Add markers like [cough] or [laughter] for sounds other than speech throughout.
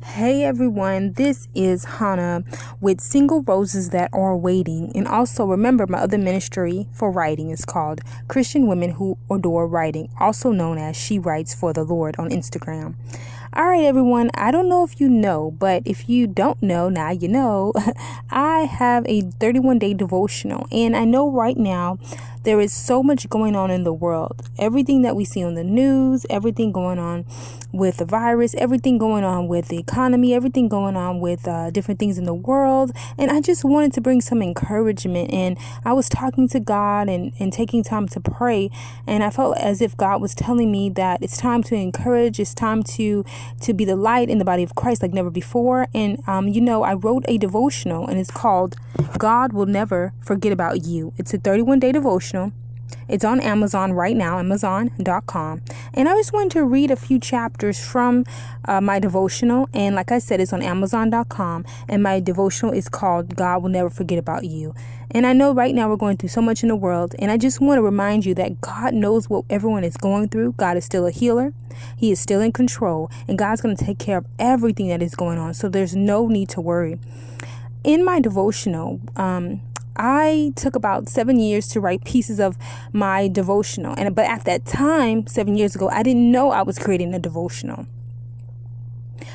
Hey everyone, this is Hannah with Single Roses That Are Waiting. And also remember, my other ministry for writing is called Christian Women Who Adore Writing, also known as She Writes for the Lord on Instagram. All right, everyone, I don't know if you know, but if you don't know, now you know. [laughs] I have a 31 day devotional, and I know right now there is so much going on in the world. Everything that we see on the news, everything going on with the virus, everything going on with the economy, everything going on with uh, different things in the world. And I just wanted to bring some encouragement. And I was talking to God and, and taking time to pray. And I felt as if God was telling me that it's time to encourage, it's time to to be the light in the body of Christ like never before. And um, you know, I wrote a devotional and it's called God Will Never Forget About You. It's a 31 day devotional. It's on Amazon right now, amazon.com. And I just wanted to read a few chapters from uh, my devotional. And like I said, it's on amazon.com. And my devotional is called God Will Never Forget About You. And I know right now we're going through so much in the world. And I just want to remind you that God knows what everyone is going through. God is still a healer, He is still in control. And God's going to take care of everything that is going on. So there's no need to worry. In my devotional, um, I took about seven years to write pieces of my devotional. And but at that time, seven years ago, I didn't know I was creating a devotional.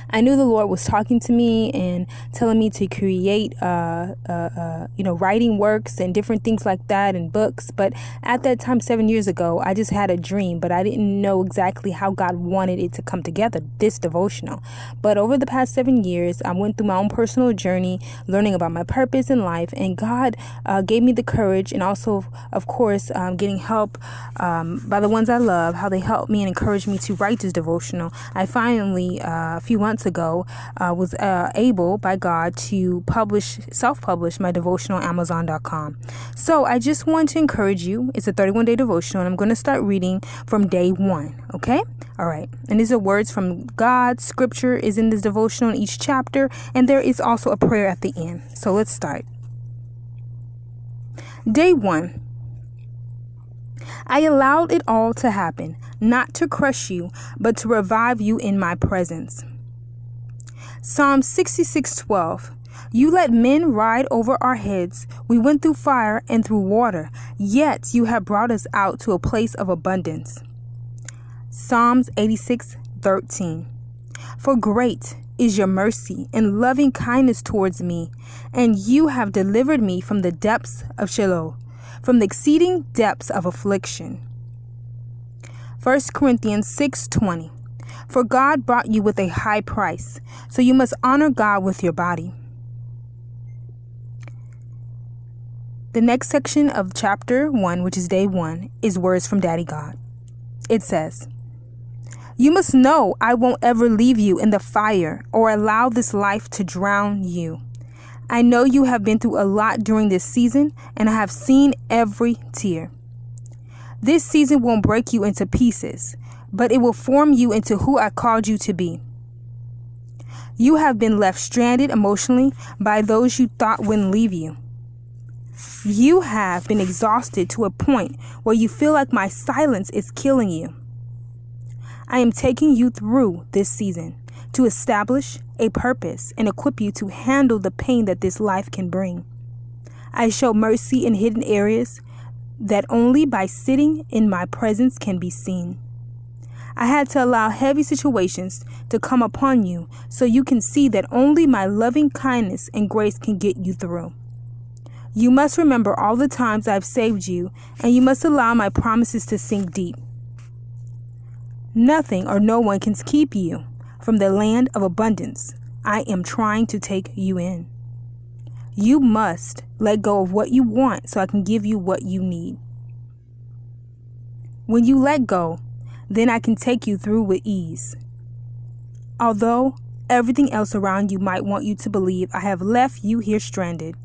I knew the Lord was talking to me and telling me to create, uh, uh, uh, you know, writing works and different things like that and books. But at that time, seven years ago, I just had a dream, but I didn't know exactly how God wanted it to come together, this devotional. But over the past seven years, I went through my own personal journey, learning about my purpose in life, and God uh, gave me the courage and also, of course, um, getting help um, by the ones I love, how they helped me and encouraged me to write this devotional. I finally, uh, a few months months ago, uh, was uh, able by God to publish, self publish my devotional on Amazon.com. So I just want to encourage you. It's a 31 day devotional, and I'm going to start reading from day one. Okay? All right. And these are words from God. Scripture is in this devotional in each chapter, and there is also a prayer at the end. So let's start. Day one. I allowed it all to happen, not to crush you, but to revive you in my presence. Psalm 66:12 You let men ride over our heads. We went through fire and through water, yet you have brought us out to a place of abundance. Psalms 86:13 For great is your mercy and loving kindness towards me, and you have delivered me from the depths of Sheol, from the exceeding depths of affliction. 1 Corinthians 6:20 for God bought you with a high price, so you must honor God with your body. The next section of chapter 1, which is day 1, is words from Daddy God. It says, You must know I won't ever leave you in the fire or allow this life to drown you. I know you have been through a lot during this season, and I have seen every tear. This season won't break you into pieces but it will form you into who I called you to be. You have been left stranded emotionally by those you thought wouldn't leave you. You have been exhausted to a point where you feel like my silence is killing you. I am taking you through this season to establish a purpose and equip you to handle the pain that this life can bring. I show mercy in hidden areas that only by sitting in my presence can be seen. I had to allow heavy situations to come upon you so you can see that only my loving kindness and grace can get you through. You must remember all the times I've saved you, and you must allow my promises to sink deep. Nothing or no one can keep you from the land of abundance I am trying to take you in. You must let go of what you want so I can give you what you need. When you let go, then I can take you through with ease. Although everything else around you might want you to believe I have left you here stranded,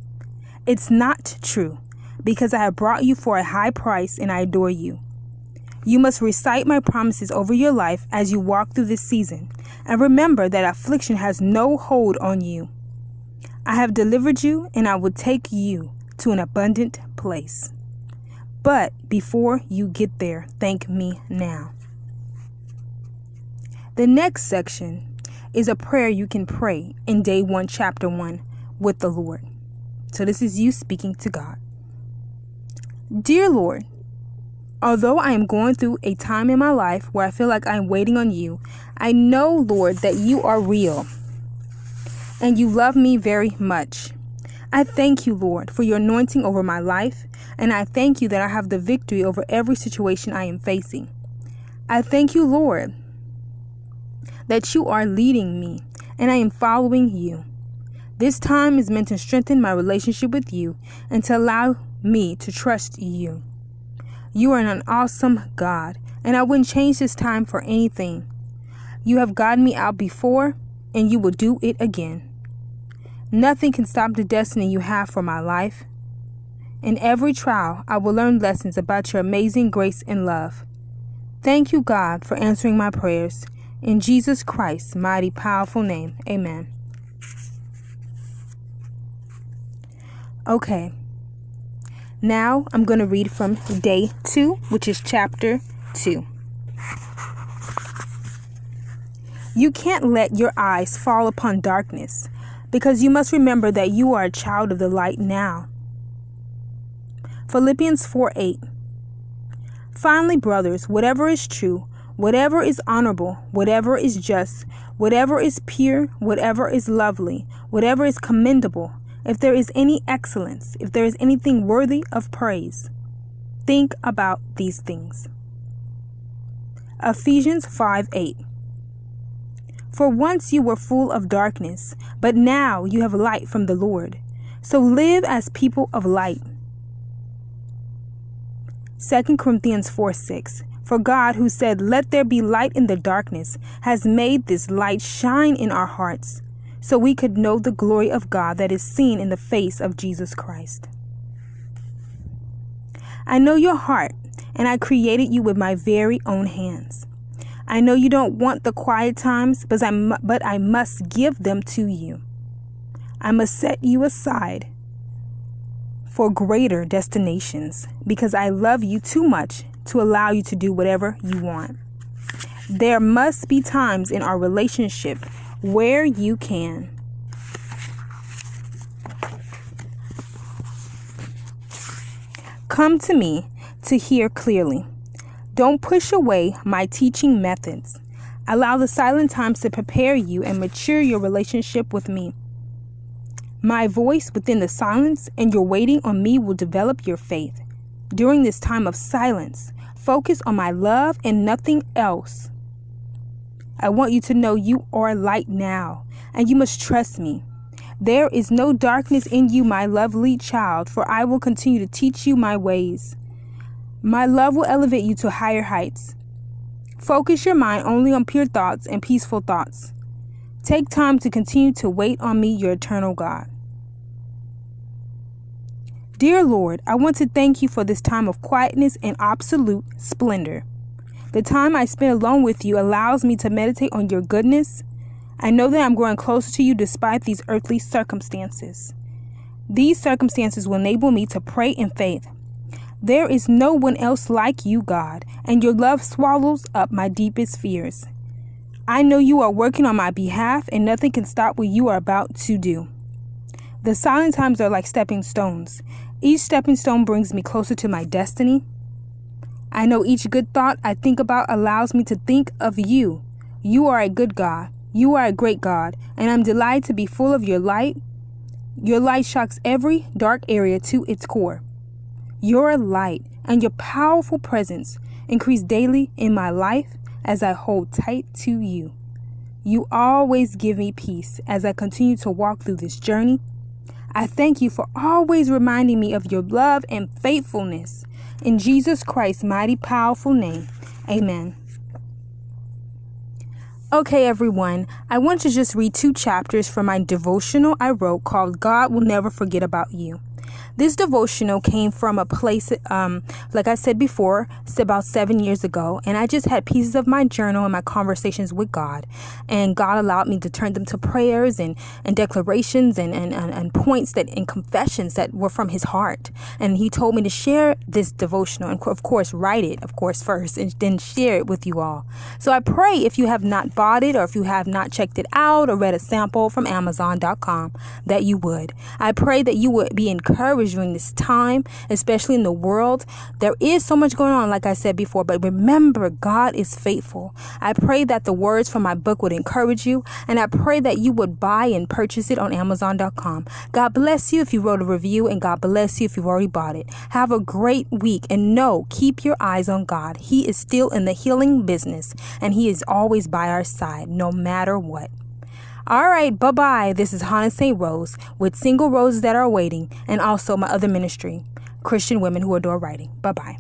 it's not true because I have brought you for a high price and I adore you. You must recite my promises over your life as you walk through this season, and remember that affliction has no hold on you. I have delivered you, and I will take you to an abundant place. But before you get there, thank me now. The next section is a prayer you can pray in day one, chapter one, with the Lord. So this is you speaking to God. Dear Lord, although I am going through a time in my life where I feel like I'm waiting on you, I know, Lord, that you are real and you love me very much. I thank you, Lord, for your anointing over my life, and I thank you that I have the victory over every situation I am facing. I thank you, Lord, that you are leading me and I am following you. This time is meant to strengthen my relationship with you and to allow me to trust you. You are an awesome God, and I wouldn't change this time for anything. You have gotten me out before, and you will do it again. Nothing can stop the destiny you have for my life. In every trial, I will learn lessons about your amazing grace and love. Thank you, God, for answering my prayers. In Jesus Christ's mighty, powerful name, amen. Okay, now I'm going to read from day two, which is chapter two. You can't let your eyes fall upon darkness because you must remember that you are a child of the light now. Philippians 4 8. Finally, brothers, whatever is true, whatever is honorable, whatever is just, whatever is pure, whatever is lovely, whatever is commendable, if there is any excellence, if there is anything worthy of praise, think about these things. Ephesians 5 8. For once you were full of darkness, but now you have light from the Lord. So live as people of light. 2 Corinthians 4 6. For God, who said, Let there be light in the darkness, has made this light shine in our hearts so we could know the glory of God that is seen in the face of Jesus Christ. I know your heart, and I created you with my very own hands. I know you don't want the quiet times, but I, but I must give them to you. I must set you aside for greater destinations because I love you too much to allow you to do whatever you want. There must be times in our relationship where you can. Come to me to hear clearly. Don't push away my teaching methods. Allow the silent times to prepare you and mature your relationship with me. My voice within the silence and your waiting on me will develop your faith. During this time of silence, focus on my love and nothing else. I want you to know you are light now, and you must trust me. There is no darkness in you, my lovely child, for I will continue to teach you my ways. My love will elevate you to higher heights. Focus your mind only on pure thoughts and peaceful thoughts. Take time to continue to wait on me, your eternal God. Dear Lord, I want to thank you for this time of quietness and absolute splendor. The time I spend alone with you allows me to meditate on your goodness. I know that I'm growing closer to you despite these earthly circumstances. These circumstances will enable me to pray in faith. There is no one else like you, God, and your love swallows up my deepest fears. I know you are working on my behalf, and nothing can stop what you are about to do. The silent times are like stepping stones. Each stepping stone brings me closer to my destiny. I know each good thought I think about allows me to think of you. You are a good God. You are a great God, and I'm delighted to be full of your light. Your light shocks every dark area to its core. Your light and your powerful presence increase daily in my life as I hold tight to you. You always give me peace as I continue to walk through this journey. I thank you for always reminding me of your love and faithfulness. In Jesus Christ's mighty, powerful name, amen. Okay, everyone, I want to just read two chapters from my devotional I wrote called God Will Never Forget About You. This devotional came from a place, um, like I said before, it's about seven years ago, and I just had pieces of my journal and my conversations with God, and God allowed me to turn them to prayers and, and declarations and, and, and, and points that and confessions that were from His heart. And He told me to share this devotional, and of course, write it, of course, first, and then share it with you all. So I pray if you have not bought it or if you have not checked it out or read a sample from Amazon.com that you would. I pray that you would be encouraged during this time, especially in the world. There is so much going on, like I said before, but remember, God is faithful. I pray that the words from my book would encourage you, and I pray that you would buy and purchase it on Amazon.com. God bless you if you wrote a review, and God bless you if you've already bought it. Have a great week, and know, keep your eyes on God. He is still in the healing business, and He is always by our side, no matter what. All right, bye bye. This is Hannah St. Rose with Single Roses That Are Waiting and also my other ministry, Christian Women Who Adore Writing. Bye bye.